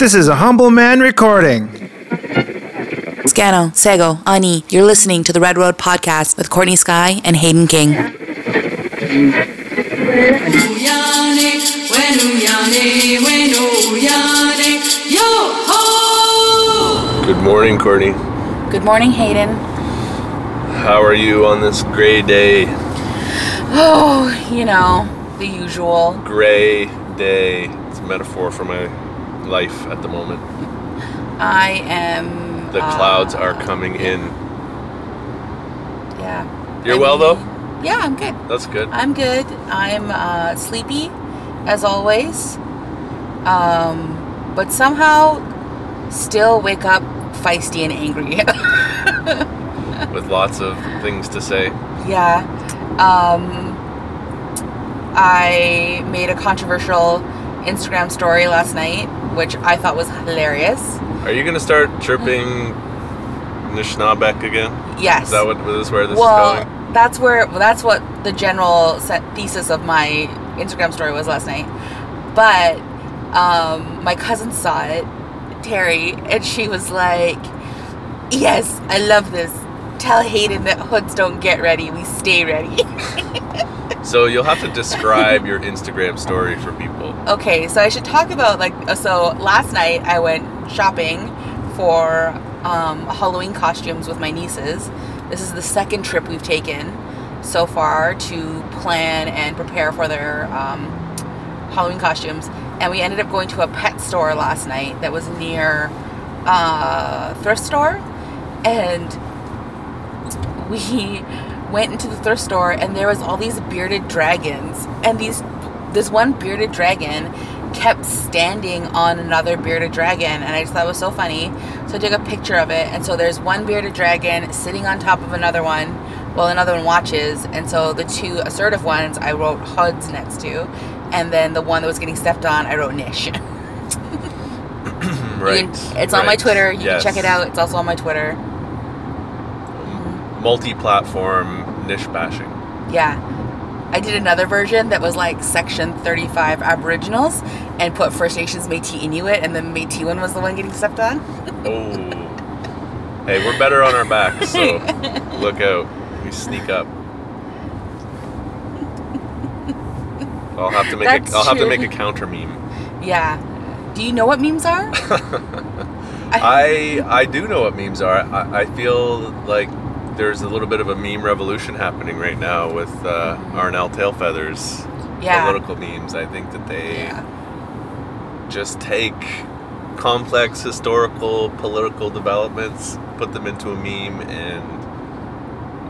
This is a humble man recording. Scano, Sego, Ani, you're listening to the Red Road Podcast with Courtney Sky and Hayden King. Good morning, Courtney. Good morning, Hayden. How are you on this gray day? Oh, you know, the usual. Gray day. It's a metaphor for my life at the moment. I am. The uh, clouds are coming in. Yeah. You're I well, though? Yeah, I'm good. That's good. I'm good. I'm uh, sleepy, as always. Um, but somehow still wake up feisty and angry. With lots of things to say. yeah. Um, I made a controversial Instagram story last night, which I thought was hilarious. Are you to start chirping Nishnabek again? Yes. Is that what is where this well, is going? that's where that's what the general set thesis of my Instagram story was last night. But um, my cousin saw it, Terry, and she was like, "Yes, I love this. Tell Hayden that hoods don't get ready; we stay ready." So you'll have to describe your Instagram story for people. okay, so I should talk about like uh, so. Last night I went shopping for um, Halloween costumes with my nieces. This is the second trip we've taken so far to plan and prepare for their um, Halloween costumes. And we ended up going to a pet store last night that was near uh, thrift store, and we went into the thrift store and there was all these bearded dragons and these this one bearded dragon kept standing on another bearded dragon and I just thought it was so funny. So I took a picture of it and so there's one bearded dragon sitting on top of another one while another one watches and so the two assertive ones I wrote HUDs next to and then the one that was getting stepped on I wrote Nish. Right. can- it's on my. Twitter. You Yes. can check it out. It's also on my Twitter. Multi-platform niche bashing. Yeah. I did another version that was like Section 35 Aboriginals and put First Nations Métis Inuit, and then Métis one was the one getting stepped on. Oh. Hey, we're better on our backs, so look out. We sneak up. I'll have to make That's a, I'll have to make a counter meme. Yeah. Do you know what memes are? I I do know what memes are. I, I feel like there's a little bit of a meme revolution happening right now with uh, Arnell Tailfeathers Yeah. political memes. I think that they Yeah. just take complex historical political developments, put them into a meme, and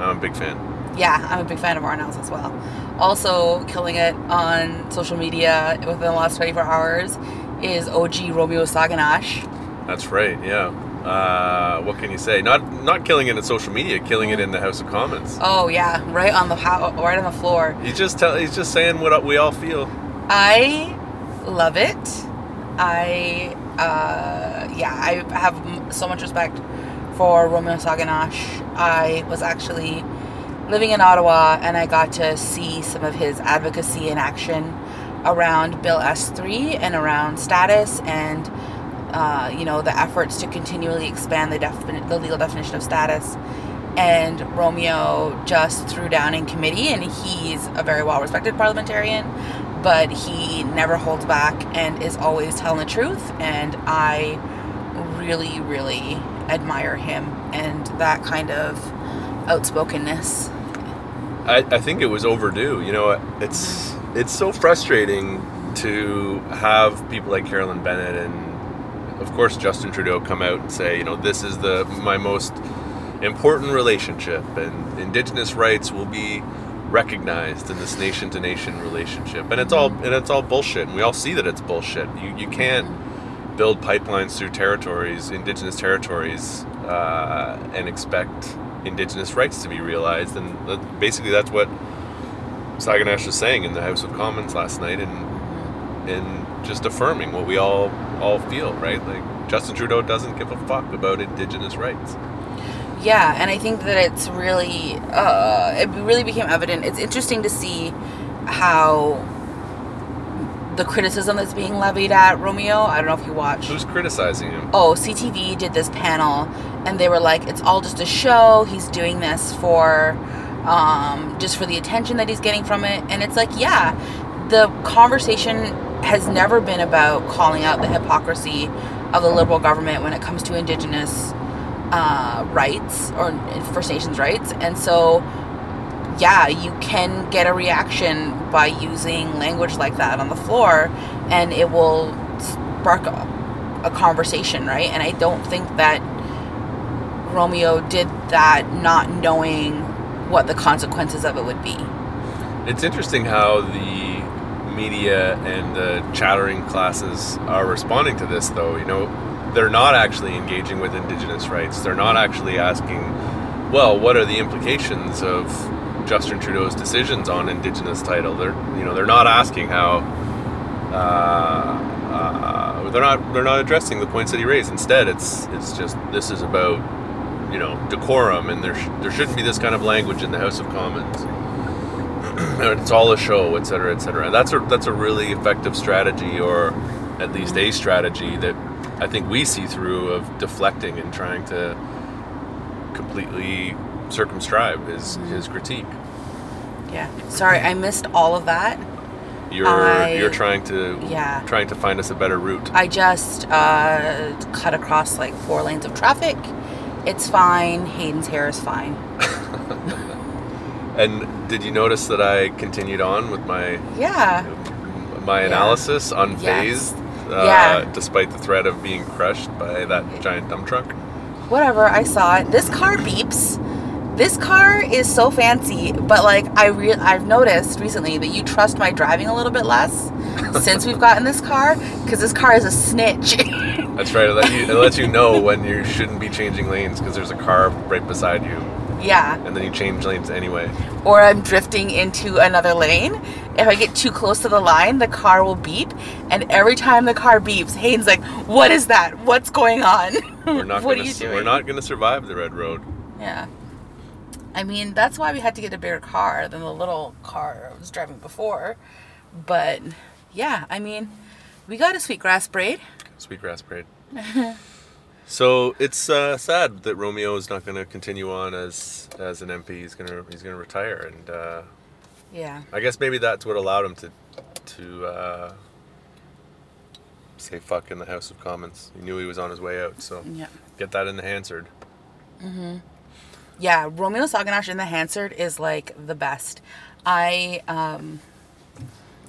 I'm a big fan. Yeah, I'm a big fan of Arnell's as well. Also, killing it on social media within the last 24 hours is OG Romeo Saganash. That's right. Yeah. Uh, what can you say? Not not killing it in social media, killing it in the House of Commons. Oh yeah, right on the right on the floor. He's just tell, he's just saying what we all feel. I love it. I uh, yeah, I have so much respect for Romeo Saganash. I was actually living in Ottawa and I got to see some of his advocacy in action around Bill S3 and around status and uh, you know the efforts to continually expand the defini- the legal definition of status. And Romeo just threw down in committee, and he's a very well respected parliamentarian, but he never holds back and is always telling the truth. And I really, really admire him and that kind of outspokenness. I, I think it was overdue. You know, it's it's so frustrating to have people like Carolyn Bennett and of course Justin Trudeau come out and say, you know, this is the my most important relationship and indigenous rights will be recognized in this nation to nation relationship. And it's all and it's all bullshit. And we all see that it's bullshit. You you can't build pipelines through territories, indigenous territories, uh, and expect indigenous rights to be realized. And that, basically, that's what Saganash was saying in the House of Commons last night, and and just affirming what we all all feel, right? Like Justin Trudeau doesn't give a fuck about indigenous rights. Yeah, and I think that it's really, uh, it really became evident. It's interesting to see how the criticism that's being levied at Romeo. I don't know if you watched. Who's criticizing him? oh, CTV did this panel and they were like, it's all just a show. He's doing this for um, just for the attention that he's getting from it. And it's like, yeah, the conversation has never been about calling out the hypocrisy of the liberal government when it comes to Indigenous uh, rights or First Nations rights. And so, yeah, you can get a reaction by using language like that on the floor, and it will spark a, a conversation, right? And I don't think that Romeo did that not knowing what the consequences of it would be. It's interesting how the media and the chattering classes are responding to this, though. You know, they're not actually engaging with Indigenous rights. They're not actually asking, well, what are the implications of Justin Trudeau's decisions on Indigenous title? They're, you know, they're not asking how. Uh, uh, they're not. They're not addressing the points that he raised. Instead, it's it's just this is about you know decorum, and there sh- there shouldn't be this kind of language in the House of Commons. it's all a show, et cetera, et cetera. That's a that's a really effective strategy, or at least a strategy that I think we see through of deflecting and trying to completely circumscribe his his critique. Yeah. Sorry, I missed all of that. You're I- you're trying to Yeah. trying to find us a better route. I just uh, cut across like four lanes of traffic. It's fine. Hayden's hair is fine. And did you notice that I continued on with my Yeah. my Yeah. analysis unfazed, Yes. uh, Yeah. despite the threat of being crushed by that giant dump truck? Whatever. I saw it. This car beeps. This car is so fancy, but like I re- I've noticed recently that you trust my driving a little bit less since we've gotten this car because this car is a snitch. That's right. It lets you, it lets you know when you shouldn't be changing lanes because there's a car right beside you, yeah. and then you change lanes anyway. or I'm drifting into another lane. If I get too close to the line, the car will beep. And every time the car beeps, Hayden's like, What is that? What's going on? We're not what gonna are you doing? we're not gonna survive the red road. Yeah. I mean, that's why we had to get a bigger car than the little car I was driving before. But yeah, I mean, we got a sweetgrass braid. Sweetgrass parade. so it's uh, sad that Romeo is not going to continue on as as an MP. He's gonna he's gonna retire, and uh, Yeah. I guess maybe that's what allowed him to to uh, say fuck in the House of Commons. He knew he was on his way out, so Yeah. get that in the Hansard. Yeah, Romeo Saganash in the Hansard is like the best. I um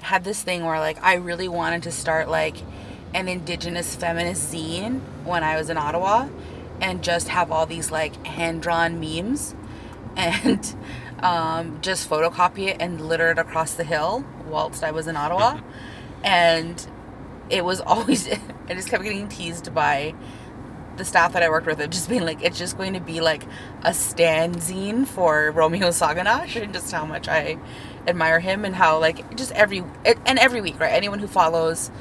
had this thing where like I really wanted to start like an indigenous feminist zine when I was in Ottawa and just have all these like hand drawn memes and um, just photocopy it and litter it across the hill whilst I was in Ottawa. and it was always, I just kept getting teased by the staff that I worked with of just being like, it's just going to be like a stand zine for Romeo Saganash and just how much I admire him and how like just every and every week, right? Anyone who follows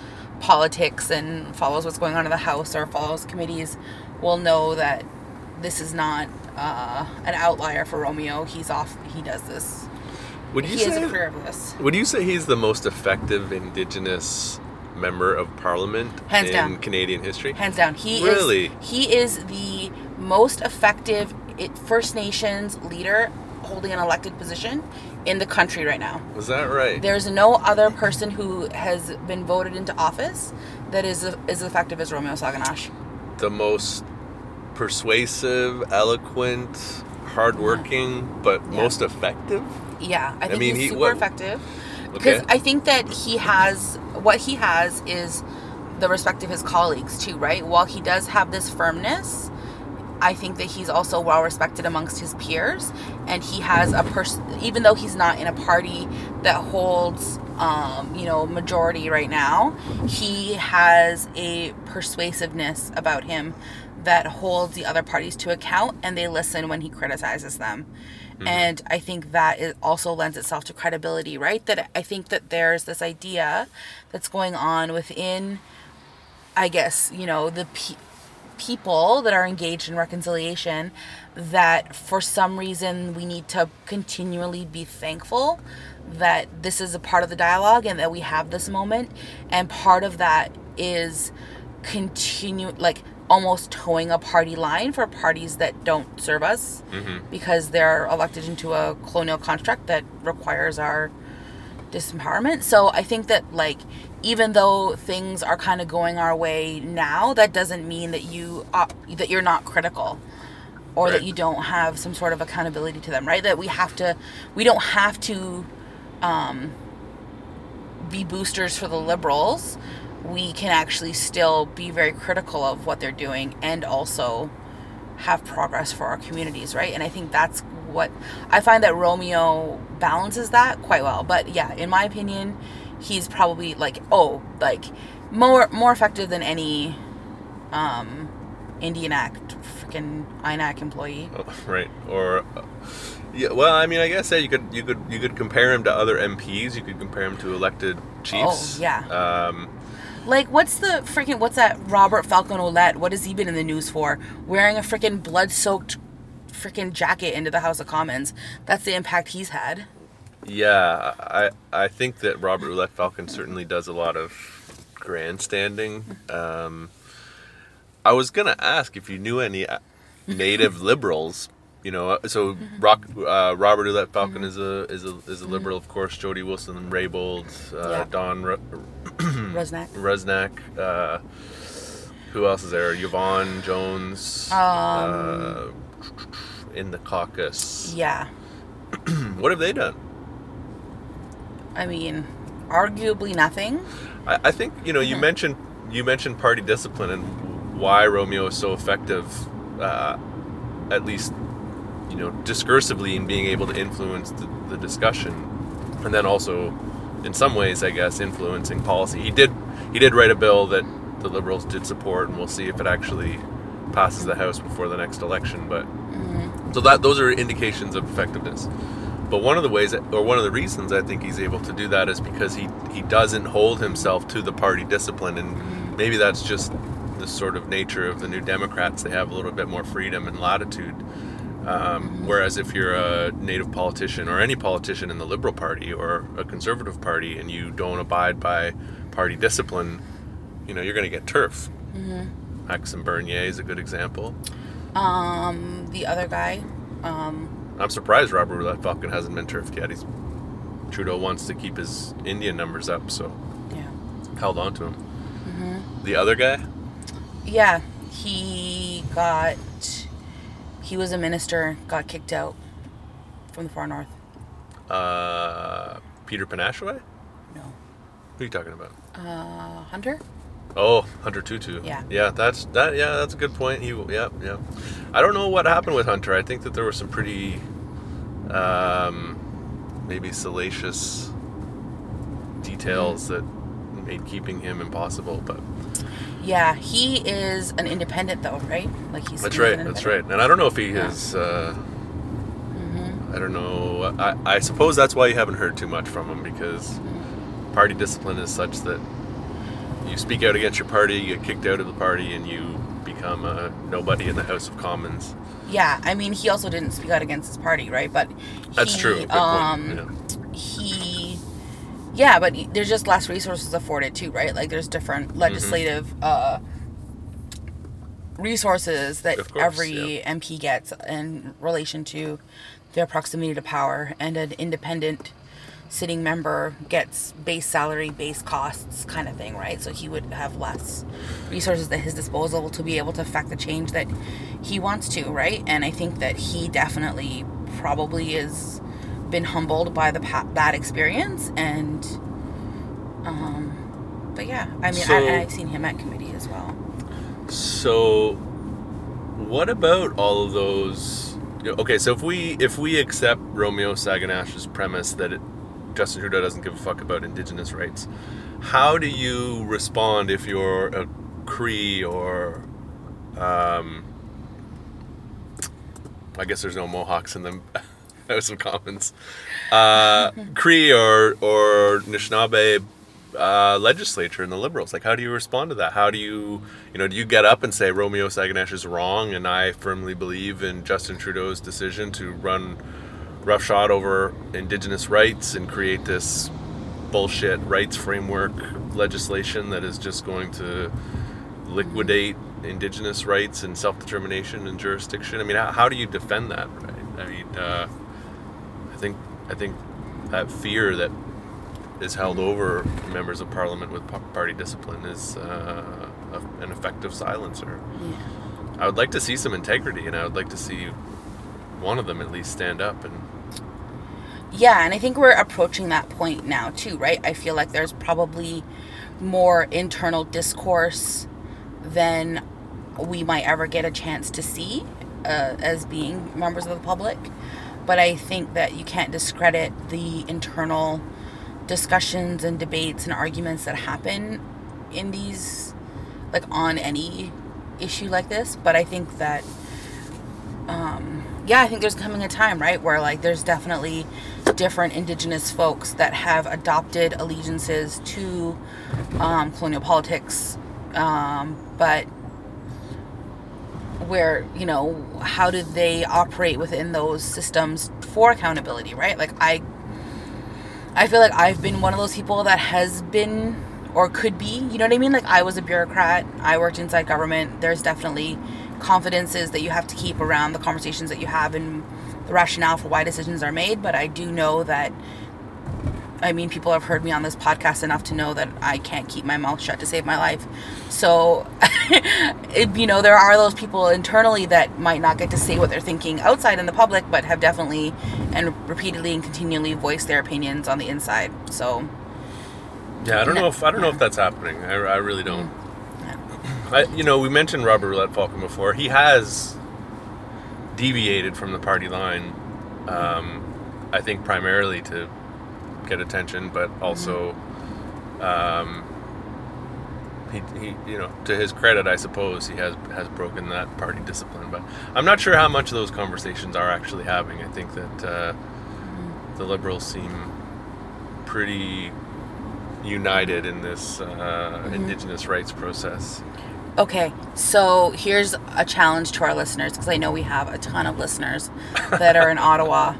politics and follows what's going on in the house or follows committees will know that this is not uh, an outlier for Romeo. He's off. He does this. Would you he has say a career of this. Would you say he's the most effective Indigenous member of Parliament Hands in down. Canadian history? Hands down, he Really? is he is the most effective First Nations leader holding an elected position in the country right now. Is that right? There's no other person who has been voted into office that is as effective as Romeo Saganash. the most persuasive, eloquent, hardworking, but Yeah. most effective. Yeah, I think mean, he's he- super what- effective because Okay. I think that he has what he has is the respect of his colleagues too, right? While he does have this firmness, I think that he's also well respected amongst his peers, and he has a person. Even though he's not in a party that holds, um, you know, majority right now, he has a persuasiveness about him that holds the other parties to account, and they listen when he criticizes them. And I think that it also lends itself to credibility, right? That I think that there's this idea that's going on within, I guess, you know, the pe- people that are engaged in reconciliation that for some reason we need to continually be thankful that this is a part of the dialogue and that we have this moment. And part of that is continue like almost towing a party line for parties that don't serve us mm-hmm. because they're elected into a colonial construct that requires our disempowerment. So I think that like even though things are kind of going our way now, that doesn't mean that you uh, that you're not critical or Right. that you don't have some sort of accountability to them, right? That we have to we don't have to um be boosters for the liberals. We can actually still be very critical of what they're doing and also have progress for our communities, right? And I think that's what I find that Romeo balances that quite well. But yeah, in my opinion, he's probably like oh, like more more effective than any um Indian Act freaking INAC employee. Oh, right or uh, yeah well i mean i guess yeah you could you could you could compare him to other mps you could compare him to elected chiefs Oh, yeah. um Like what's the freaking what's that Robert Falcon Ouellette? What has he been in the news for? Wearing a freaking blood soaked freaking jacket into the House of Commons. That's the impact he's had. yeah i i think that robert Ouellette falcon certainly does a lot of grandstanding um i was gonna ask if you knew any uh, native liberals you know uh, so rock uh, robert Ouellette falcon is a is a is a liberal of course jody wilson raybould uh, Yeah. don Rusnak. Rusnak. Uh, who else is there? Yvonne Jones. Um, uh, in the caucus. Yeah. What have they done? I mean, arguably nothing. I, I think you know. You mentioned you mentioned party discipline and why Romeo is so effective, uh, at least you know discursively in being able to influence the, the discussion, and then also, in some ways, I guess, influencing policy. He did he did write a bill that the liberals did support, and we'll see if it actually passes the House before the next election. But mm-hmm. so that those are indications of effectiveness. But one of the ways, that, or one of the reasons I think he's able to do that is because he he doesn't hold himself to the party discipline, and mm-hmm. maybe that's just the sort of nature of the New Democrats. They have a little bit more freedom and latitude. Um, whereas if you're a native politician or any politician in the Liberal Party or a Conservative Party and you don't abide by party discipline, you know you're going to get turf. Maxime Bernier is a good example. Um, the other guy, um, I'm surprised Robert Ouellette Falcon hasn't been turfed yet. He's Trudeau wants to keep his Indian numbers up, so yeah, held on to him. The other guy, yeah, he got, he was a minister, got kicked out from the far north. uh, Peter Penashue. No, Who are you talking about? uh, Hunter. Oh, Hunter Tootoo. Yeah. yeah, that's that. Yeah, that's a good point. He, yeah, yeah. I don't know what happened with Hunter. I think that there were some pretty, um, maybe salacious details that made keeping him impossible. But Yeah, he is an independent though, right? Like he's That's right. That's right. And I don't know if he Yeah. has. Uh, Mhm. I don't know. I, I suppose that's why you haven't heard too much from him because party discipline is such that you speak out against your party, you get kicked out of the party, and you become a nobody in the House of Commons. Yeah, I mean, he also didn't speak out against his party, right? But That's he, true. Good um, point. he, yeah, but there's just less resources afforded too, right? Like there's different Mm-hmm. legislative uh, resources that course, every yeah. MP gets in relation to their proximity to power, and an independent sitting member gets base salary, base costs kind of thing, right? So he would have less resources at his disposal to be able to affect the change that he wants to, right? And I think that he definitely probably has been humbled by the pa- that experience and um but yeah, I mean, So- I, I've seen him at committee as well. So, what about all of those? you know, Okay, so if we if we accept Romeo Saganash's premise that it, Justin Trudeau doesn't give a fuck about Indigenous rights, how do you respond if you're a Cree or, um, I guess there's no Mohawks in the House of Commons, uh, Cree or or Anishinaabe uh, legislature and the liberals like how do you respond to that how do you you know do you get up and say romeo saganash is wrong and i firmly believe in justin trudeau's decision to run roughshod over Indigenous rights and create this bullshit rights framework legislation that is just going to liquidate Indigenous rights and self determination and jurisdiction. I mean, how, how do you defend that? Right? I mean, uh, think I think that fear that is held over members of parliament with party discipline is uh, a, an effective silencer. Yeah. I would like to see some integrity, and I would like to see one of them at least stand up and. Yeah, and I think we're approaching that point now too, right? I feel like there's probably more internal discourse than we might ever get a chance to see uh, as being members of the public. But I think that you can't discredit the internal discussions and debates and arguments that happen in these, like on any issue like this. But I think that, um, yeah, I think there's coming a time, right, where like there's definitely different indigenous folks that have adopted allegiances to um, colonial politics, um, but where you know how do they operate within those systems for accountability right? Like i i feel like i've been one of those people that has been or could be you know what i mean? Like i was a bureaucrat. I worked inside government. There's definitely confidences that you have to keep around the conversations that you have and the rationale for why decisions are made but i do know that I mean, people have heard me on this podcast enough to know that I can't keep my mouth shut to save my life. So, it, you know, there are those people internally that might not get to say what they're thinking outside in the public, but have definitely and repeatedly and continually voiced their opinions on the inside. So, yeah, I don't know if I don't know if that's happening. I, I really don't. Yeah. I, you know, we mentioned Robert Ouellette Falcon before. He has deviated from the party line. Um, I think primarily to get attention, but also, um, he, he, you know, to his credit, I suppose he has has broken that party discipline. But I'm not sure how much of those conversations are actually having. I think that uh, the liberals seem pretty united in this uh, mm-hmm. indigenous rights process. Okay, so here's a challenge to our listeners because I know we have a ton of listeners that are in Ottawa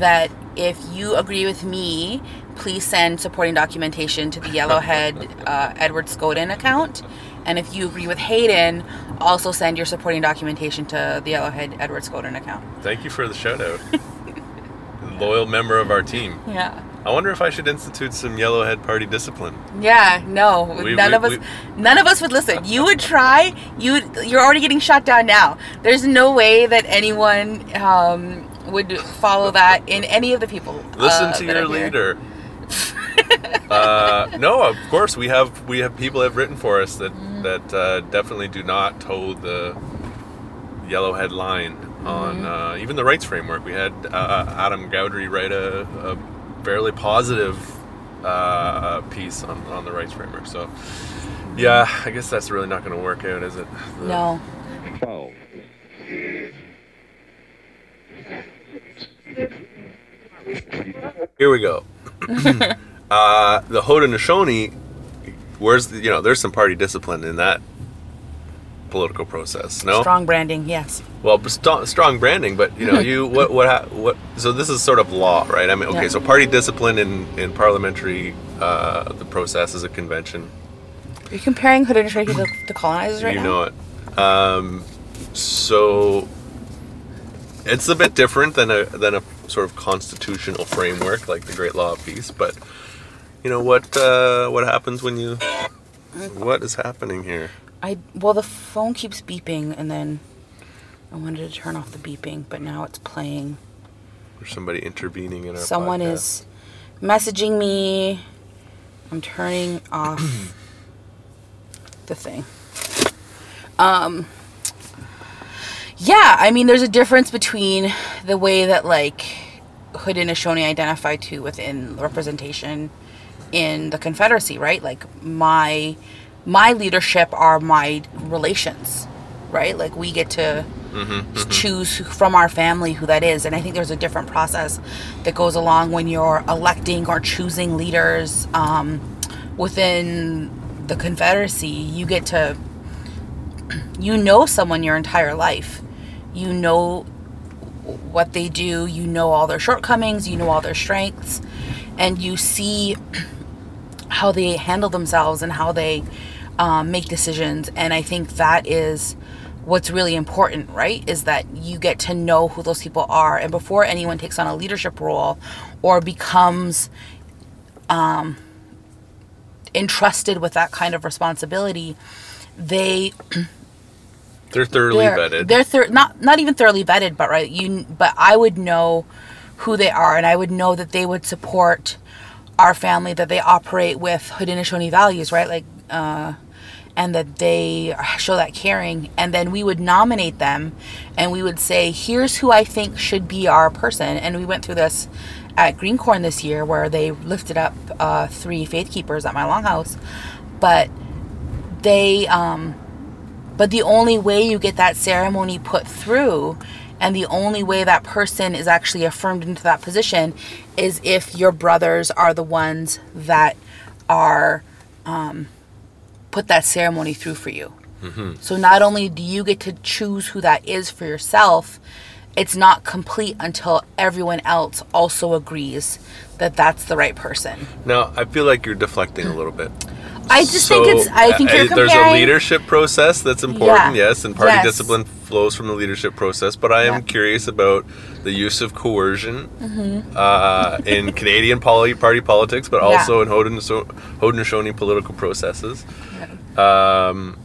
that if you agree with me, please send supporting documentation to the Yellowhead uh, Edward Scoden account. And if you agree with Hayden, also send your supporting documentation to the Yellowhead Edward Scoden account. Thank you for the shout out. Loyal member of our team. Yeah. I wonder if I should institute some Yellowhead Party discipline. Yeah, no, we, none we, of us, we, none of us would listen. You would try. You, you're already getting shot down now. There's no way that anyone um, would follow that in any of the people. Listen uh, to your leader. uh, no, of course we have we have people have written for us that mm. that uh, definitely do not toe the yellowhead line mm-hmm. on uh, even the rights framework. We had uh, Adam Gaudry write a, a fairly positive uh, piece on, on the rights framework. So yeah, I guess that's really not going to work out, is it? The, no. Here we go. uh, the Haudenosaunee, where's the, you know, there's some party discipline in that political process. No strong branding, yes. Well, st- strong branding, but you know, you what what what? So this is sort of law, right? I mean, okay, yeah. so party discipline in in parliamentary uh, the process is a convention. Are you comparing Haudenosaunee to the colonizers right you now? You know it. Um, so it's a bit different than a than a sort of constitutional framework like the Great Law of Peace. But you know what uh, what happens when you what is happening here? I well the phone keeps beeping and then I wanted to turn off the beeping, but now it's playing. There's somebody intervening in our. Someone podcast. is messaging me. I'm turning off the thing. Um yeah, I mean, there's a difference between the way that like Haudenosaunee identify to within representation in the Confederacy, right? Like my my leadership are my relations, right? Like we get to mm-hmm, mm-hmm. choose from our family who that is, and I think there's a different process that goes along when you're electing or choosing leaders um, within the Confederacy. You get to you know someone your entire life you know what they do, you know all their shortcomings, you know all their strengths, and you see how they handle themselves and how they um, make decisions. And I think that is what's really important, right? Is that you get to know who those people are. And before anyone takes on a leadership role or becomes um, entrusted with that kind of responsibility, they They're thoroughly they're, vetted. They're thor- not not even thoroughly vetted, but right you. But I would know who they are, and I would know that they would support our family, that they operate with Haudenosaunee values, right? Like, uh, and that they show that caring, and then we would nominate them, and we would say, "Here's who I think should be our person." And we went through this at Greencorn this year, where they lifted up uh, three faith keepers at my longhouse, but they. Um, but the only way you get that ceremony put through and the only way that person is actually affirmed into that position is if your brothers are the ones that are um, put that ceremony through for you. So not only do you get to choose who that is for yourself, it's not complete until everyone else also agrees that that's the right person. now, I feel like you're deflecting a little bit. I just think it's. I think uh, you're there's a leadership process that's important, Yeah. yes, and party Yes. discipline flows from the leadership process. But I am Yeah. curious about the use of coercion Mm-hmm. uh, in Canadian poly, party politics, but Yeah. also in Haudenosaunee Haudenosaunee political processes. Um,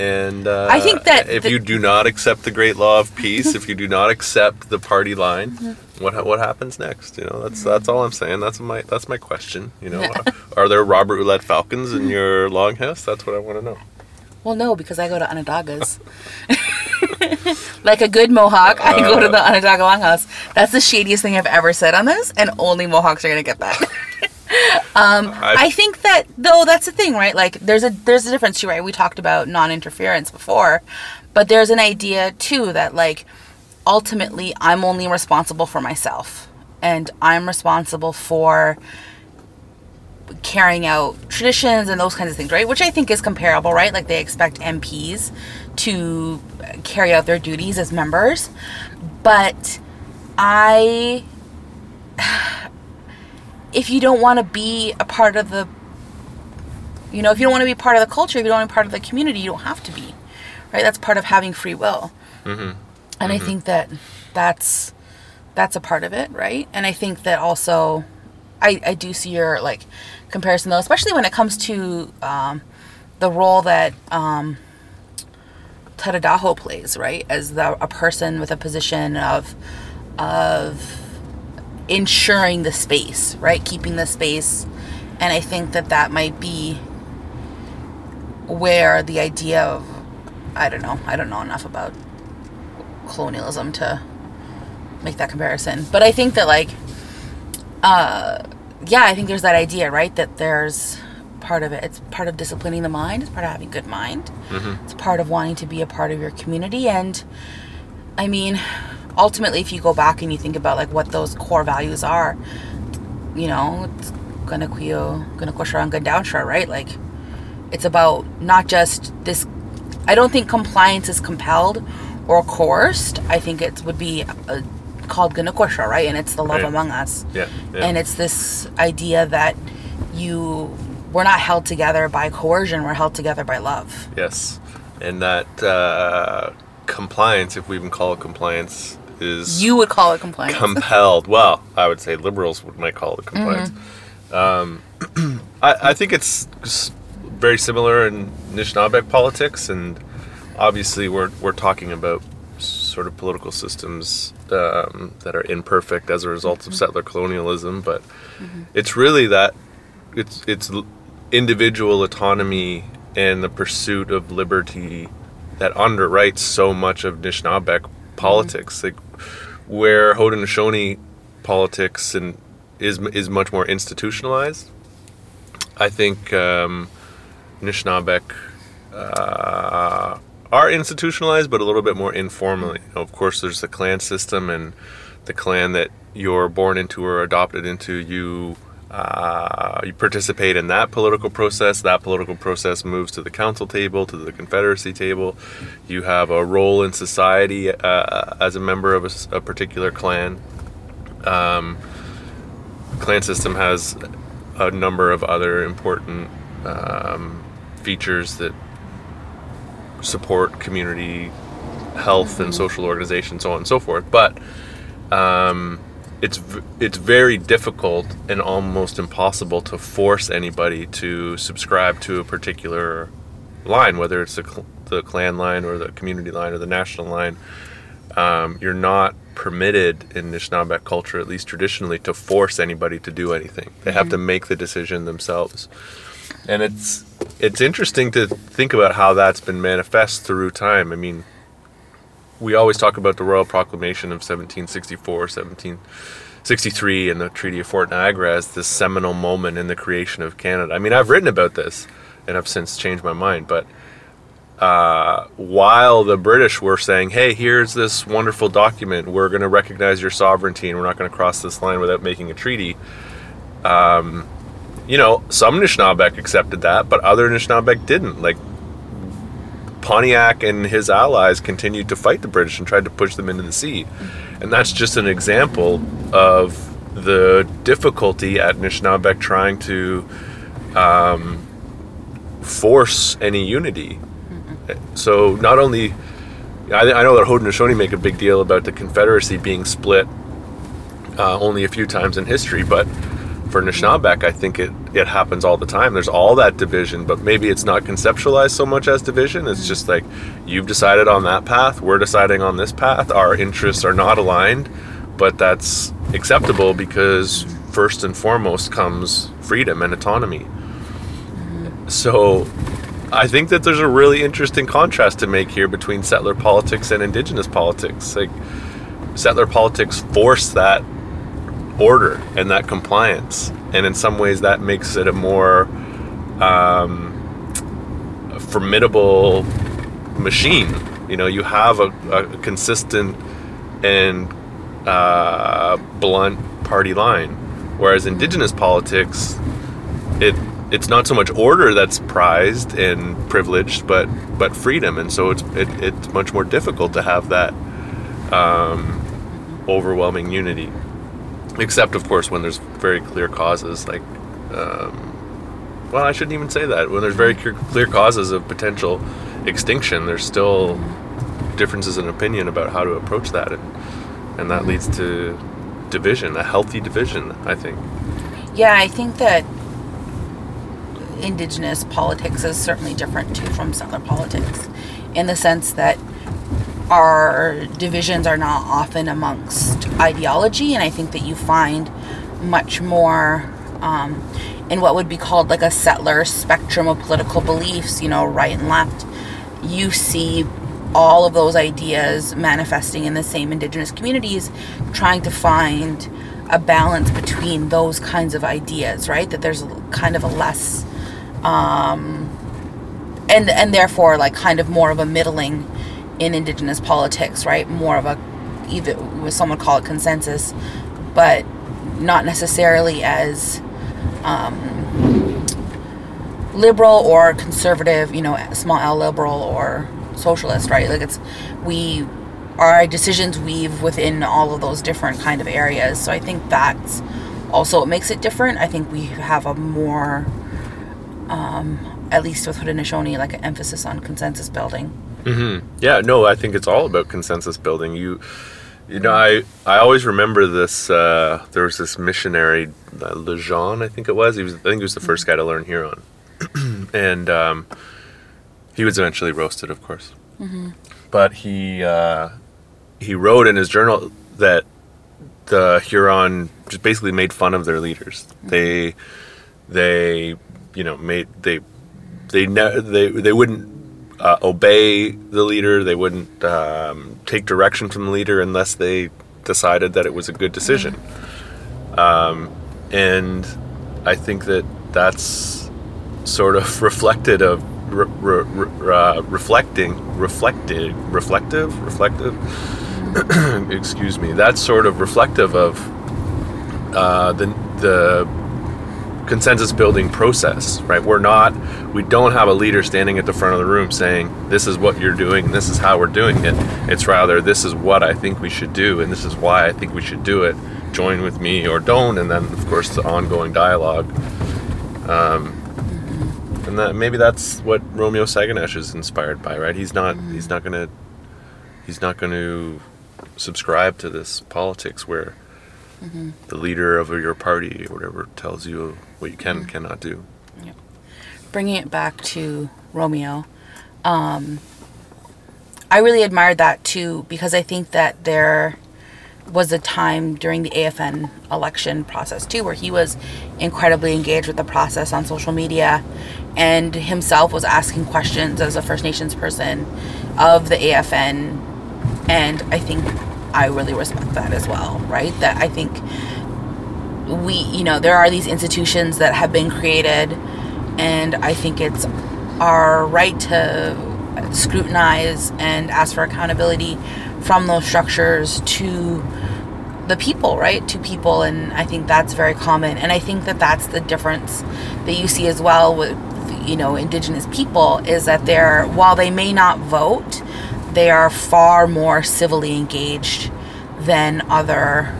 and uh, I think that if the- you do not accept the great law of peace, if you do not accept the party line, Mm-hmm. what what happens next? You know, that's that's all I'm saying. That's my that's my question. You know, are there Robert Ouellette Falcons in your longhouse? That's what I want to know. Well, no, because I go to Onondagas. like a good Mohawk, I go to the Onondaga Longhouse. That's the shadiest thing I've ever said on this, and only Mohawks are gonna get that. um, I think that though that's the thing, right? Like there's a there's a difference too, right? We talked about non-interference before, but there's an idea too that like ultimately I'm only responsible for myself, and I'm responsible for carrying out traditions and those kinds of things, right? Which I think is comparable, right? Like they expect MPs to carry out their duties as members. But I, if you don't want to be a part of the, you know, if you don't want to be part of the culture, if you don't want to be part of the community, you don't have to be, right? That's part of having free will. And I think that that's that's a part of it, right? And I think that also, I I do see your like comparison though, especially when it comes to um, the role that um, Tadadaho plays, right, as the a person with a position of of ensuring the space, right, keeping the space, and I think that that might be where the idea of I don't know, I don't know enough about colonialism to make that comparison. But I think that like uh yeah, I think there's that idea, right? That there's part of it. It's part of disciplining the mind, it's part of having a good mind. It's part of wanting to be a part of your community and I mean, ultimately if you go back and you think about like what those core values are, you know, it's gonna kuyo, gonna and gandownsha, right? Like it's about not just this I don't think compliance is compelled or coerced. I think it would be uh, called Ganakosha, right? And it's the love Right. among us. Yeah, yeah. And it's this idea that you we're not held together by coercion, we're held together by love. Yes, and that uh, compliance, if we even call it compliance, is You would call it compliance. compelled. Well, I would say liberals would might call it compliance. Um, I, I think it's very similar in Nishnabek politics, and obviously we're we're talking about sort of political systems um, that are imperfect as a result of settler colonialism, but it's really that it's it's individual autonomy and the pursuit of liberty that underwrites so much of Nishnabek politics, like where Haudenosaunee politics and is is much more institutionalized. I think um, Nishnabek uh, are institutionalized, but a little bit more informally. You know, of course, there's the clan system, and the clan that you're born into or adopted into, you uh, you participate in that political process. That political process moves to the council table, to the Confederacy table. You have a role in society uh, as a member of a, a particular clan. Um, clan system has a number of other important um, features that support community health and social organization, so on and so forth. But um, it's it's very difficult and almost impossible to force anybody to subscribe to a particular line, whether it's the, cl- the clan line or the community line or the national line. Um, you're not permitted in Nishnabek culture, at least traditionally, to force anybody to do anything. They have to make the decision themselves, and it's it's interesting to think about how that's been manifest through time. I mean, we always talk about the Royal Proclamation of 1764, 1763, and the Treaty of Fort Niagara as this seminal moment in the creation of Canada. I mean, I've written about this, and I've since changed my mind, but uh, while the British were saying, hey, here's this wonderful document, we're going to recognize your sovereignty, and we're not going to cross this line without making a treaty. Um, you know, some Nishnabek accepted that, but other Nishnabek didn't. Like Pontiac and his allies continued to fight the British and tried to push them into the sea. And that's just an example of the difficulty at Nishnabek trying to um, force any unity. So not only, I, I know that Haudenosaunee make a big deal about the Confederacy being split uh, only a few times in history, but for Nishnabek, I think it, it happens all the time. There's all that division, but maybe it's not conceptualized so much as division. It's just like you've decided on that path, we're deciding on this path. Our interests are not aligned, but that's acceptable because first and foremost comes freedom and autonomy. So I think that there's a really interesting contrast to make here between settler politics and indigenous politics. Like settler politics force that order and that compliance. And in some ways, that makes it a more um, formidable machine. You know, you have a, a consistent and uh, blunt party line, whereas indigenous politics, it it's not so much order that's prized and privileged, but but freedom, and so it's it, it's much more difficult to have that um, overwhelming unity except of course when there's very clear causes like um, well i shouldn't even say that. When there's very clear, causes of potential extinction there's still differences in opinion about how to approach that and, and that leads to division a healthy division i think. Yeah, I think that indigenous politics is certainly different too from settler politics in the sense that our divisions are not often amongst ideology, and I think that you find much more um, in what would be called like a settler spectrum of political beliefs, you know, right and left. You see all of those ideas manifesting in the same indigenous communities, trying to find a balance between those kinds of ideas, right? That there's kind of a less, um, and and therefore like kind of more of a middling in indigenous politics, right? More of a either someone call it consensus, but not necessarily as um, liberal or conservative, you know, small L liberal or socialist, right? Like it's we our decisions weave within all of those different kind of areas. So I think that's also what makes it different. I think we have a more, um, at least with Haudenosaunee, like an emphasis on consensus building. Mm-hmm. Yeah, no, I think it's all about consensus building. You, you know, I I always remember this. Uh, there was this missionary, uh, Lejean, I think it was. He was, I think he was the first guy to learn Huron, and um, he was eventually roasted, of course. But he uh, he wrote in his journal that the Huron just basically made fun of their leaders. They they you know made they they ne- they they wouldn't uh, obey the leader. They wouldn't um, take direction from the leader unless they decided that it was a good decision. Um, and I think that that's sort of reflected of re- re- re- uh, reflecting, reflected, reflective, reflective. excuse me. That's sort of reflective of uh, the the consensus building process, right? We're not, we don't have a leader standing at the front of the room saying, this is what you're doing, this is how we're doing it. It's rather, this is what I think we should do, and this is why I think we should do it. Join with me or don't, and then, of course, the ongoing dialogue. Um, and that maybe that's what Romeo Saganash is inspired by, right? He's not, he's not gonna, he's not gonna subscribe to this politics where the leader of your party or whatever tells you what you can and cannot do. bringing it back to Romeo, um, I really admired that too because I think that there was a time during the AFN election process too where he was incredibly engaged with the process on social media and himself was asking questions as a First Nations person of the AFN and I think I really respect that as well, right? That I think we, you know, there are these institutions that have been created, and I think it's our right to scrutinize and ask for accountability from those structures to the people, right? To people, and I think that's very common. And I think that that's the difference that you see as well with, you know, Indigenous people is that they're, while they may not vote, they are far more civilly engaged than other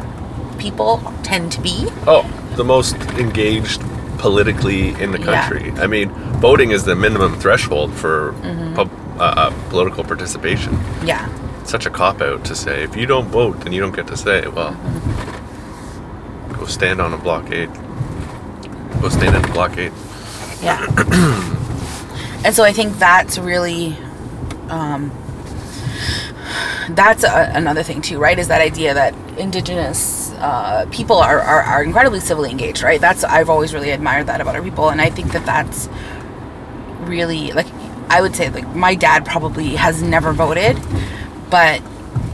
people tend to be. Oh, the most engaged politically in the Yeah. country. I mean, voting is the minimum threshold for pub, uh, uh, political participation. Yeah. It's such a cop out to say if you don't vote, then you don't get to say. Well, go stand on a blockade. Go stand in a blockade. Yeah. and so I think that's really, um, that's a, another thing too, right? Is that idea that indigenous uh, people are, are, are incredibly civilly engaged, right? That's, I've always really admired that about our people. And I think that that's really, like, I would say, like, my dad probably has never voted, but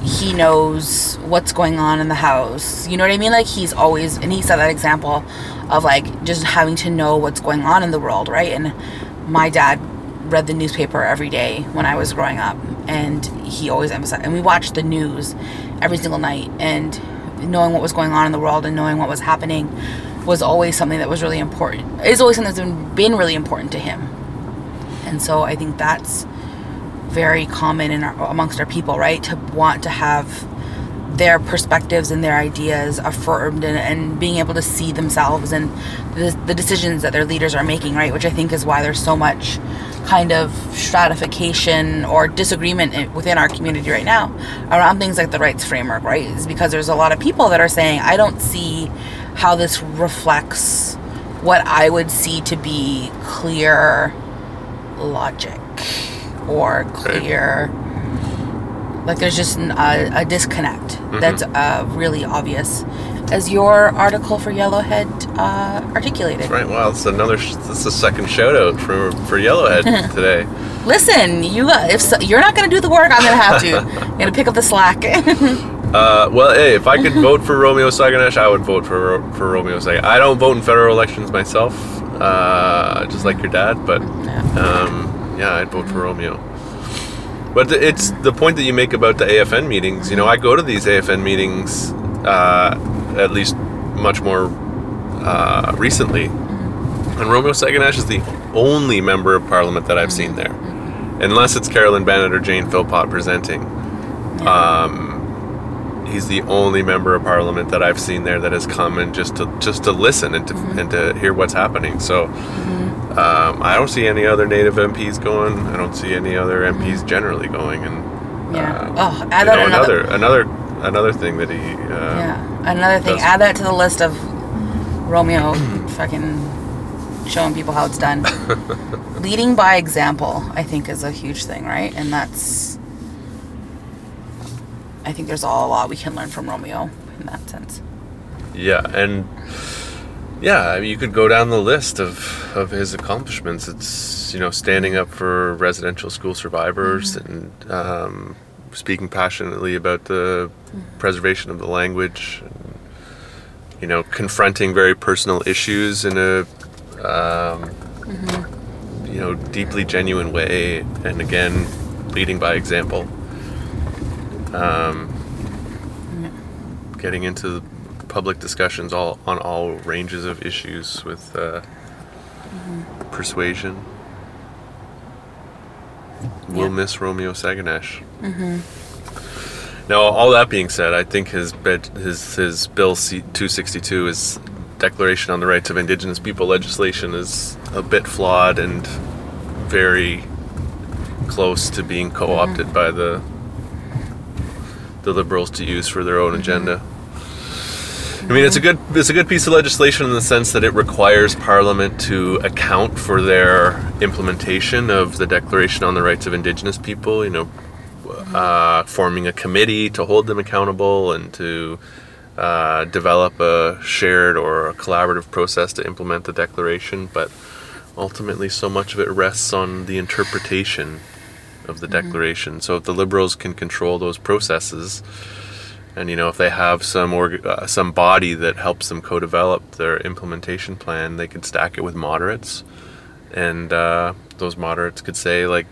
he knows what's going on in the house. You know what I mean? Like he's always and he set that example of like just having to know what's going on in the world, right? And my dad read the newspaper every day when I was growing up and he always emphasized and we watched the news every single night and knowing what was going on in the world and knowing what was happening was always something that was really important. Is always something that's been, been really important to him. And so I think that's very common in our, amongst our people, right? To want to have their perspectives and their ideas affirmed and, and being able to see themselves and the, the decisions that their leaders are making, right? Which I think is why there's so much kind of stratification or disagreement within our community right now around things like the rights framework, right? Is because there's a lot of people that are saying, I don't see how this reflects what I would see to be clear logic or clear like there's just a, a disconnect that's uh, really obvious as your article for yellowhead uh, articulated Right. Wow. It's another. sh- This the second shout out for for Yellowhead today. listen you got if so, you're not going to do the work i'm going to have to i'm going to pick up the slack Uh, well, hey, if I could vote for Romeo Saganash, I would vote for for Romeo Saganash. I don't vote in federal elections myself, uh, just like your dad, but um, yeah, I'd vote for Romeo. But it's the point that you make about the AFN meetings. You know, I go to these AFN meetings uh, at least much more uh, recently, and Romeo Saganash is the only member of parliament that I've seen there, unless it's Carolyn Bennett or Jane Philpott presenting. Um, he's the only member of parliament that I've seen there that has come and just to just to listen and to and to hear what's happening. So um, I don't see any other native MPs going. I don't see any other MPs generally going. And Yeah. uh, Oh, you know, another- another another another thing that he uh, yeah another thing. does- add that to the list of romeo fucking showing people how it's done. Leading by example i think is a huge thing right? And that's i think there's all a lot we can learn from romeo in that sense. Yeah, and yeah, I mean, you could go down the list of, of his accomplishments. It's you know standing up for residential school survivors and um, speaking passionately about the preservation of the language. And, you know, confronting very personal issues in a um, you know deeply genuine way, and again, leading by example. Um, getting into public discussions all on all ranges of issues with uh, persuasion. We'll Yeah. miss Romeo Saganash. Mm-hmm. Now, all that being said, I think his bed, his his bill C two sixty two is Declaration on the Rights of Indigenous People legislation is a bit flawed and very close to being co-opted mm-hmm. by the the liberals to use for their own mm-hmm. agenda. I mean, it's a good it's a good piece of legislation in the sense that it requires Parliament to account for their implementation of the Declaration on the Rights of Indigenous People. You know, uh, forming a committee to hold them accountable and to uh, develop a shared or a collaborative process to implement the declaration. But ultimately, so much of it rests on the interpretation of the declaration. So if the liberals can control those processes, and you know if they have some org- uh, some body that helps them co-develop their implementation plan, they could stack it with moderates, and uh, those moderates could say like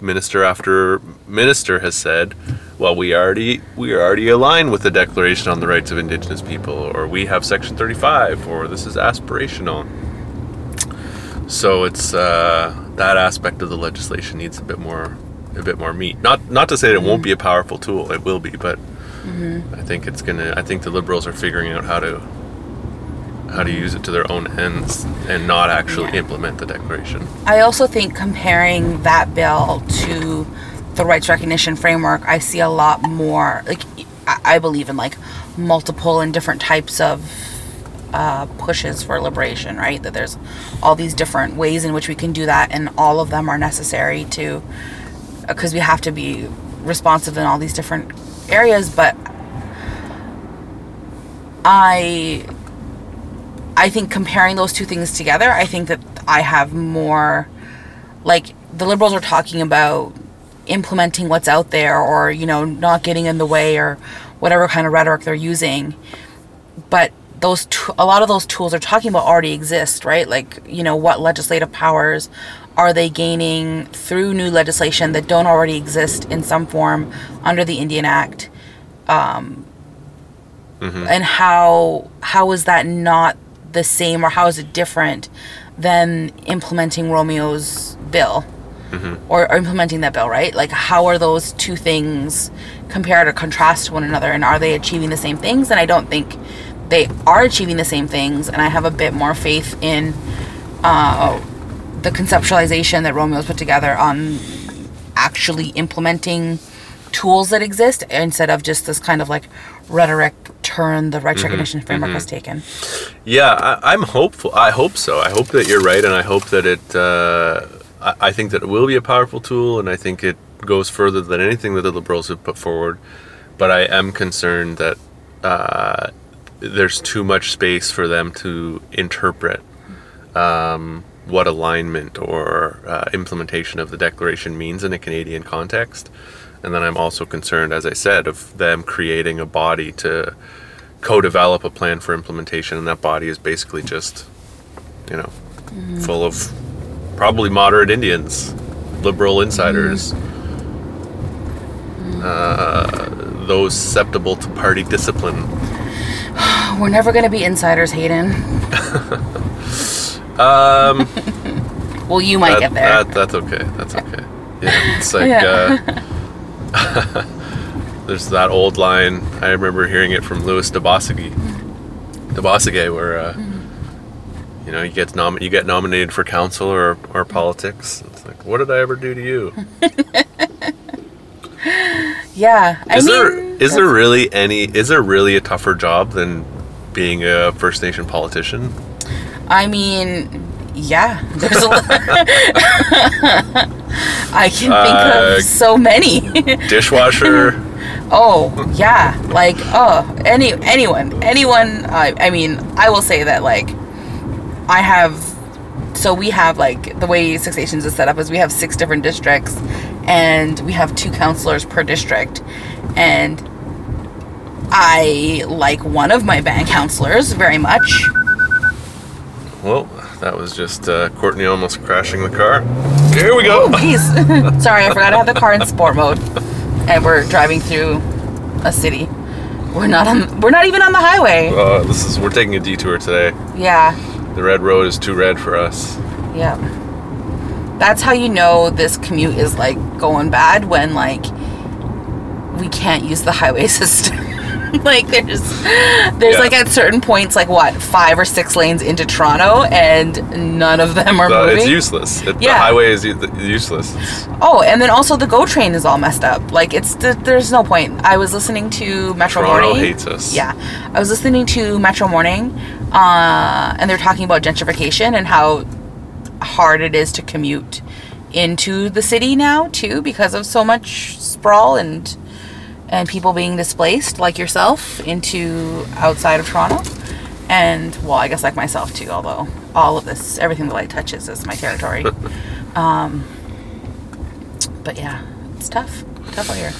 minister after minister has said, well we already we already align with the Declaration on the Rights of Indigenous People, or we have Section 35, or this is aspirational. So it's uh, that aspect of the legislation needs a bit more a bit more meat. Not not to say that it won't be a powerful tool. It will be, but I think it's gonna. I think the liberals are figuring out how to how to use it to their own ends and not actually Yeah. implement the declaration. I also think comparing that bill to the rights recognition framework, I see a lot more. Like, I I believe in like multiple and different types of uh, pushes for liberation, right? That there's all these different ways in which we can do that, and all of them are necessary to, because we have to be responsive in all these different areas. But I I think comparing those two things together, I think that I have more like the liberals are talking about implementing what's out there or you know not getting in the way or whatever kind of rhetoric they're using but those t- a lot of those tools they're talking about already exist right like you know what legislative powers are they gaining through new legislation that don't already exist in some form under the Indian Act? Um, and how how is that not the same or how is it different than implementing Romeo's bill? Or, or implementing that bill right? Like how are those two things compared or contrast to one another? And are they achieving the same things? And I don't think they are achieving the same things. And I have a bit more faith in uh, the conceptualization that Romeo's put together on actually implementing tools that exist instead of just this kind of like rhetoric turn the rights recognition framework has taken. Yeah, I, I'm hopeful. I hope so. I hope that you're right, and I hope that it. Uh, I, I think that it will be a powerful tool, and I think it goes further than anything that the liberals have put forward. But I am concerned that uh, there's too much space for them to interpret um, what alignment or uh, implementation of the declaration means in a Canadian context. And then I'm also concerned, as I said, of them creating a body to co-develop a plan for implementation, and that body is basically just, you know, full of probably moderate Indians, liberal insiders, uh, those susceptible to party discipline. We're never going to be insiders, Hayden. Um, Well, you might that- get there. that- that's okay. That's okay. Yeah, it's like Yeah. uh, there's that old line. I remember hearing it from Louis Dabosigi, Dabosige, where uh, you know you get nom- you get nominated for council or or politics. It's like, what did I ever do to you? yeah. I Is mean, there is there really any is there really a tougher job than being a First Nation politician? I mean, yeah. There's a I can think Uh, of so many. Dishwasher. Oh yeah, like oh any anyone anyone. I I mean I will say that like I have. So we have like the way Six Nations is set up is we have six different districts, and we have two counselors per district, and I like one of my band counselors very much. Well, that was just uh, Courtney almost crashing the car. Here we go. Jeez, sorry I forgot to have the car in sport mode, and we're driving through a city. We're not on. We're not even on the highway. Uh, this is we're taking a detour today. Yeah. The red road is too red for us. Yeah. That's how you know this commute is like going bad when like we can't use the highway system. like there's there's Yeah. like at certain points like what five or six lanes into Toronto and none of them are Uh, moving. it's useless. It, The highway is useless. It's- Oh, and then also the GO train is all messed up. Like it's th- there's no point. I was listening to Metro Toronto Morning. hates us. Yeah, I was listening to Metro Morning, uh, and they're talking about gentrification and how hard it is to commute into the city now too because of so much sprawl and and people being displaced like yourself into outside of Toronto. And well, I guess like myself too, although all of this, everything the light touches is my territory. um, but yeah, it's tough. Tough out here.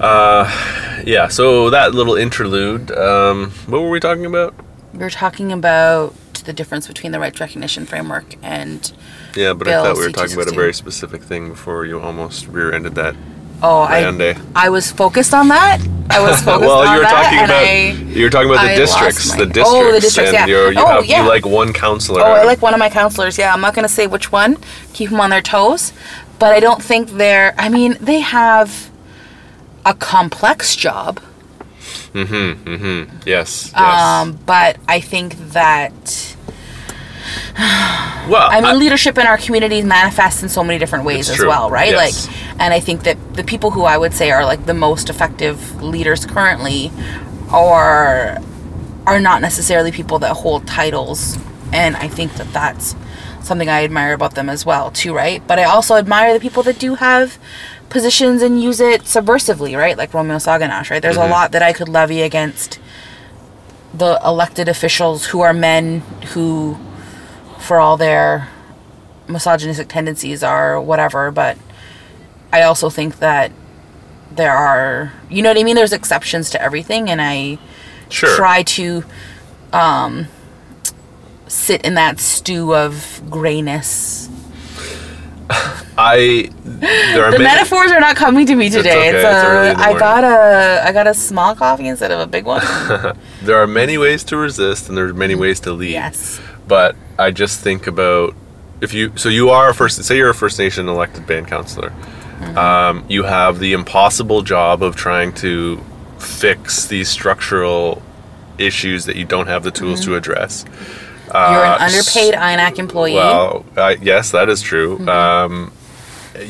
Uh, yeah. So that little interlude. Um, what were we talking about? We were talking about the difference between the rights recognition framework and Yeah, but I thought we were talking about a C216. very specific thing before you almost rear-ended that. Oh, I I was focused on that. I was focused well, on you were that, talking about I. you were talking about the I districts, the Oh, the districts, districts, and yeah. you Oh, have yeah. you like one counselor. Oh, I like one of my counselors. Yeah, I'm not going to say which one. Keep them on their toes. But I don't think they're. I mean, they have a complex job. Mm-hmm. Mm-hmm. Yes. Yes. Um, but I think that well, I mean, leadership in our communities manifests in so many different ways as true. well, right? Yes. Like, and I think that the people who I would say are like the most effective leaders currently, are are not necessarily people that hold titles, and I think that that's something I admire about them as well, too, right? But I also admire the people that do have positions and use it subversively, right? Like Romeo Saganash, right? There's a mm-hmm. lot that I could levy against the elected officials who are men who for all their misogynistic tendencies or whatever, but I also think that there are, you know what I mean? There's exceptions to everything, and I sure. try to um, sit in that stew of grayness. I there are The many, metaphors are not coming to me today. okay, It's, it's early in a, the I got a I got a small coffee instead of a big one. there are many ways to resist, and there are many ways to lead. yes. But I just think about if you so you are a first say you're a First Nation elected band counselor. Mm-hmm. Um, you have the impossible job of trying to fix these structural issues that you don't have the tools to address. Mm-hmm. You're an Uh, underpaid INAC employee. Well, uh, yes, that is true. Mm-hmm. Um,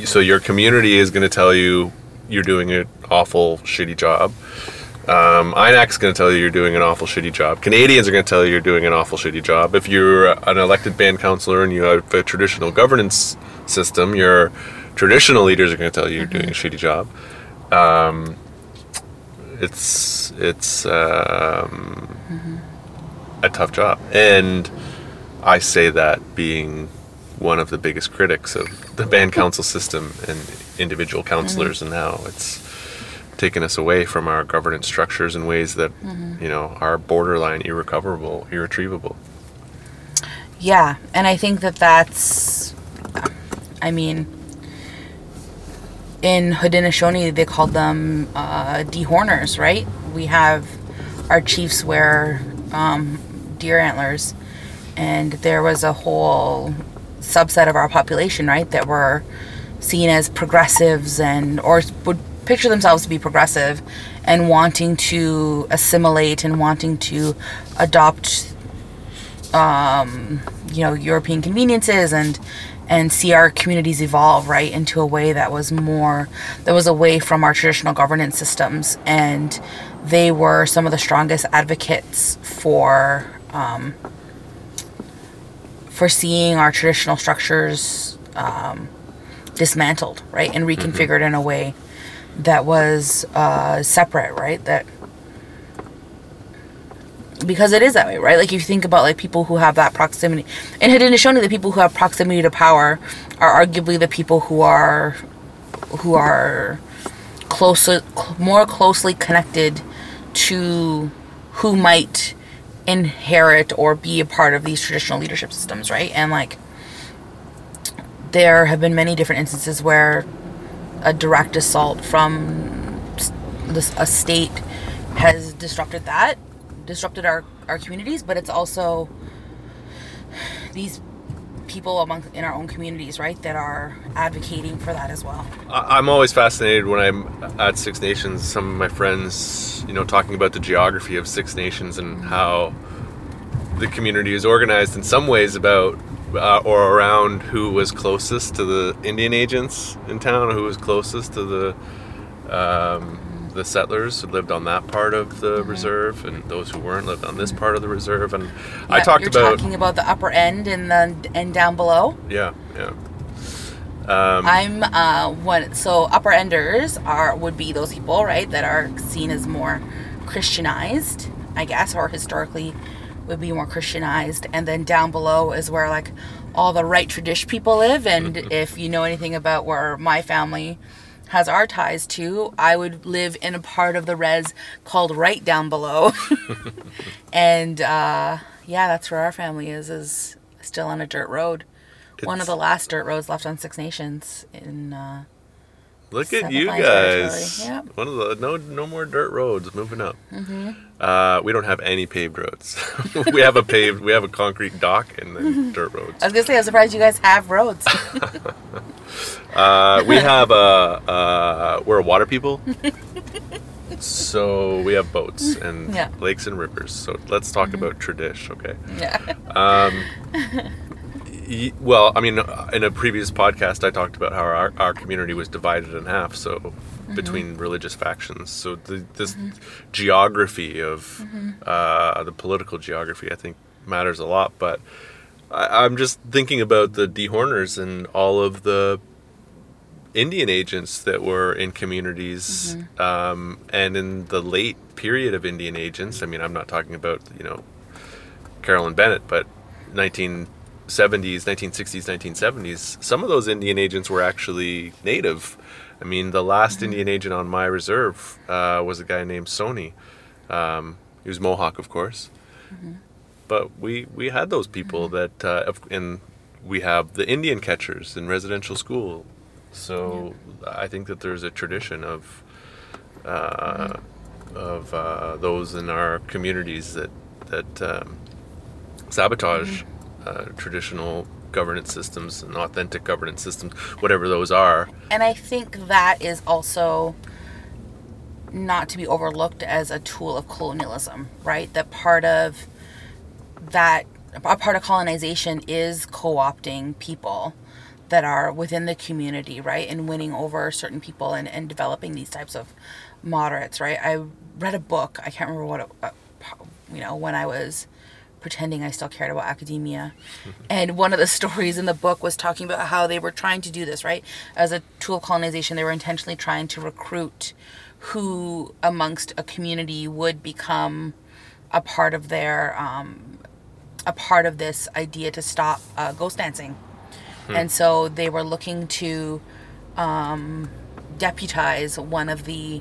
so your community is going to tell you you're doing an awful, shitty job. Um, INAC's going to tell you you're doing an awful, shitty job. Canadians are going to tell you you're doing an awful, shitty job. If you're an elected band councillor and you have a traditional governance system, your traditional leaders are going to tell you you're doing a shitty job. Um, it's it's um, a tough job, and I say that being one of the biggest critics of the band council system and individual counselors, and how it's taken us away from our governance structures in ways that you know are borderline irrecoverable, irretrievable. Yeah, and I think that that's, I mean, in Haudenosaunee they called them uh, dehorners, right? We have our chiefs wear um, deer antlers, and there was a whole subset of our population, right, that were seen as progressives and or would picture themselves to be progressive and wanting to assimilate and wanting to adopt um, you know European conveniences and and see our communities evolve right into a way that was more that was away from our traditional governance systems. And they were some of the strongest advocates for um, for seeing our traditional structures um, dismantled right and reconfigured in a way that was uh, separate right that because it is that way, right? Like you think about like people who have that proximity, in Haudenosaunee, the people who have proximity to power are arguably the people who are who are closer, cl- more closely connected to who might inherit or be a part of these traditional leadership systems, right? And like there have been many different instances where a direct assault from this, a state has disrupted that, disrupted our, our communities, but it's also these people among in our own communities, right, that are advocating for that as well. I'm always fascinated when I'm at Six Nations. Some of my friends, you know, talking about the geography of Six Nations and how the community is organized in some ways about uh, or around who was closest to the Indian agents in town, who was closest to the um, the settlers who lived on that part of the reserve, and those who weren't lived on this part of the reserve. And I talked about talking about the upper end and the and down below. yeah, yeah. Um, I'm uh one so upper enders are would be those people, right, that are seen as more Christianized, I guess, or historically would be more Christianized. And then down below is where like all the right tradition people live. And if you know anything about where my family has our ties to, I would live in a part of the res called right down below. and uh yeah, that's where our family is, is still on a dirt road. One of the last dirt roads left on Six Nations in uh Look at you guys. Yep. One of the no no more dirt roads. Moving up. Uh, we don't have any paved roads. we have a paved. We have a concrete dock and then dirt roads. I was gonna say I'm surprised you guys have roads. Uh, we have a. Uh, we're a water people. So we have boats and Yeah. lakes and rivers. So let's talk about tradish, okay? yeah. Um, well, I mean, uh, in a previous podcast, I talked about how our, our community was divided in half, so mm-hmm. between religious factions. So the, this mm-hmm. geography of mm-hmm. uh, the political geography, I think, matters a lot. But I, I'm just thinking about the dehorners and all of the Indian agents that were in communities, um, and in the late period of Indian agents. I mean, I'm not talking about you know Carolyn Bennett, but 1970s, 1960s, 1970s, some of those Indian agents were actually native. I mean, the last Indian agent on my reserve uh, was a guy named Sony. Um, he was Mohawk, of course. But we, we had those people that, uh, and we have the Indian catchers in residential school. So I think that there's a tradition of uh, of uh, those in our communities that that um, sabotage uh, traditional governance systems and authentic governance systems, whatever those are. And I think that is also not to be overlooked as a tool of colonialism, right? That part of that a part of colonization is co-opting people that are within the community, right? And winning over certain people and, and developing these types of moderates, right? I read a book, I can't remember what it, uh, you know, when I was pretending I still cared about academia. and one of the stories in the book was talking about how they were trying to do this, right? As a tool of colonization, they were intentionally trying to recruit who amongst a community would become a part of their um, a part of this idea to stop uh, ghost dancing. And so they were looking to um, deputize one of the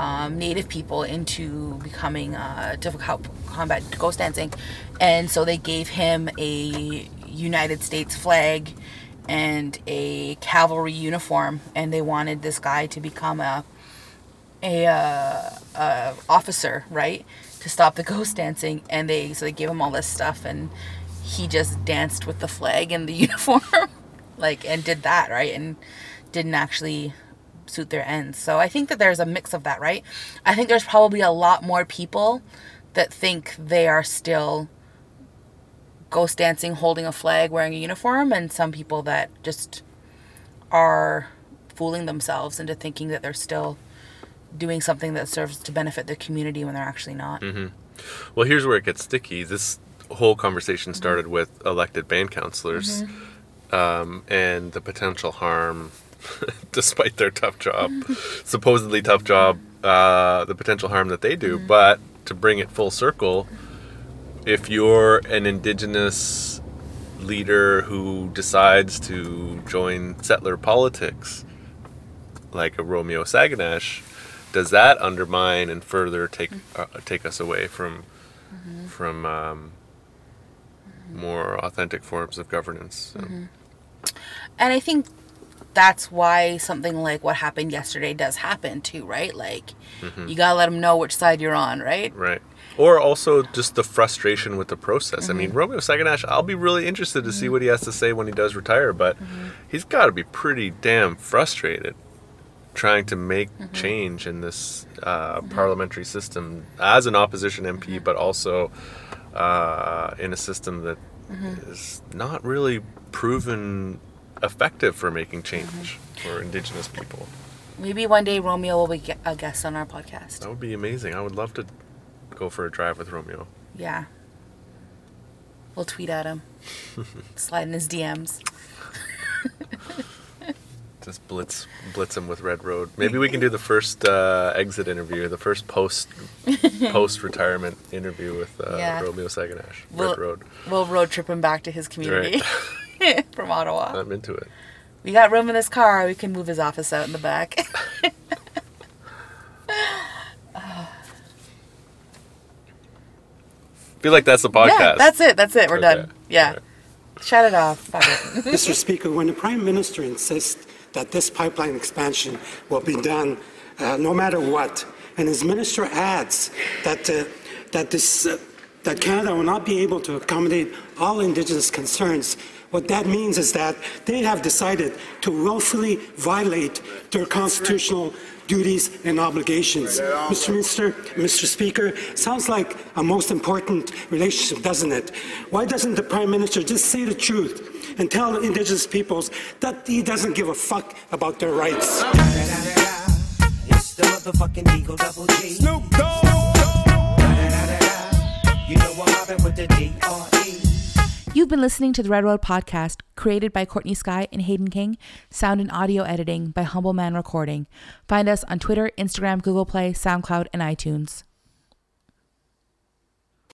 um, native people into becoming uh, help combat ghost dancing. And so they gave him a United States flag and a cavalry uniform, and they wanted this guy to become a a, uh, uh, officer, right, to stop the ghost dancing. And they so they gave him all this stuff, and he just danced with the flag and the uniform, like, and did that right, and didn't actually suit their ends. So I think that there's a mix of that, right? I think there's probably a lot more people that think they are still ghost dancing, holding a flag, wearing a uniform, and some people that just are fooling themselves into thinking that they're still doing something that serves to benefit the community when they're actually not. Well, here's where it gets sticky. This whole conversation started with elected band counselors um, and the potential harm, despite their tough job, supposedly tough job, uh, the potential harm that they do. But to bring it full circle, if you're an indigenous leader who decides to join settler politics, like a Romeo Saganash, does that undermine and further take uh, take us away from from um, more authentic forms of governance? So, And I think that's why something like what happened yesterday does happen too, right? Like you gotta let them know which side you're on, right? Right. Or also just the frustration with the process. I Mm-hmm. mean, Romeo Saganash, I'll be really interested to see what he has to say when he does retire, but Mm-hmm. he's got to be pretty damn frustrated trying to make Mm-hmm. change in this uh, parliamentary system as an opposition MP, Mm-hmm. but also uh, in a system that Mm-hmm. is not really proven effective for making change Mm-hmm. for Indigenous people. Maybe one day Romeo will be a guest on our podcast. That would be amazing. I would love to go for a drive with Romeo. Yeah. We'll tweet at him. Slide in his DMs. Just blitz blitz him with Red Road. Maybe we can do the first uh, exit interview, the first post post retirement interview with uh, Yeah. Romeo Saganash. We'll, Red Road. we'll road trip him back to his community from Ottawa. I'm into it. we got room in this car. We can move his office out in the back. feel like that's the podcast. yeah, that's it. That's it. We're Okay. done. Yeah. Alright. Shut it off. It. Mr. Speaker, when the Prime Minister insists that this pipeline expansion will be done uh, no matter what, and his minister adds that, uh, that, this, uh, that Canada will not be able to accommodate all Indigenous concerns, what that means is that they have decided to willfully violate their constitutional duties and obligations. Mr. Minister, Mr. Speaker, sounds like a most important relationship, doesn't it? Why doesn't the Prime Minister just say the truth and tell Indigenous peoples that he doesn't give a fuck about their rights? It's the motherfucking Eagle Double G. Snoop Dogg. You know I'm mobbing with the D.R.E. You've been listening to the Red Road Podcast, created by Courtney Skye and Hayden King, sound and audio editing by Humble Man Recording. Find us on Twitter, Instagram, Google Play, SoundCloud, and iTunes.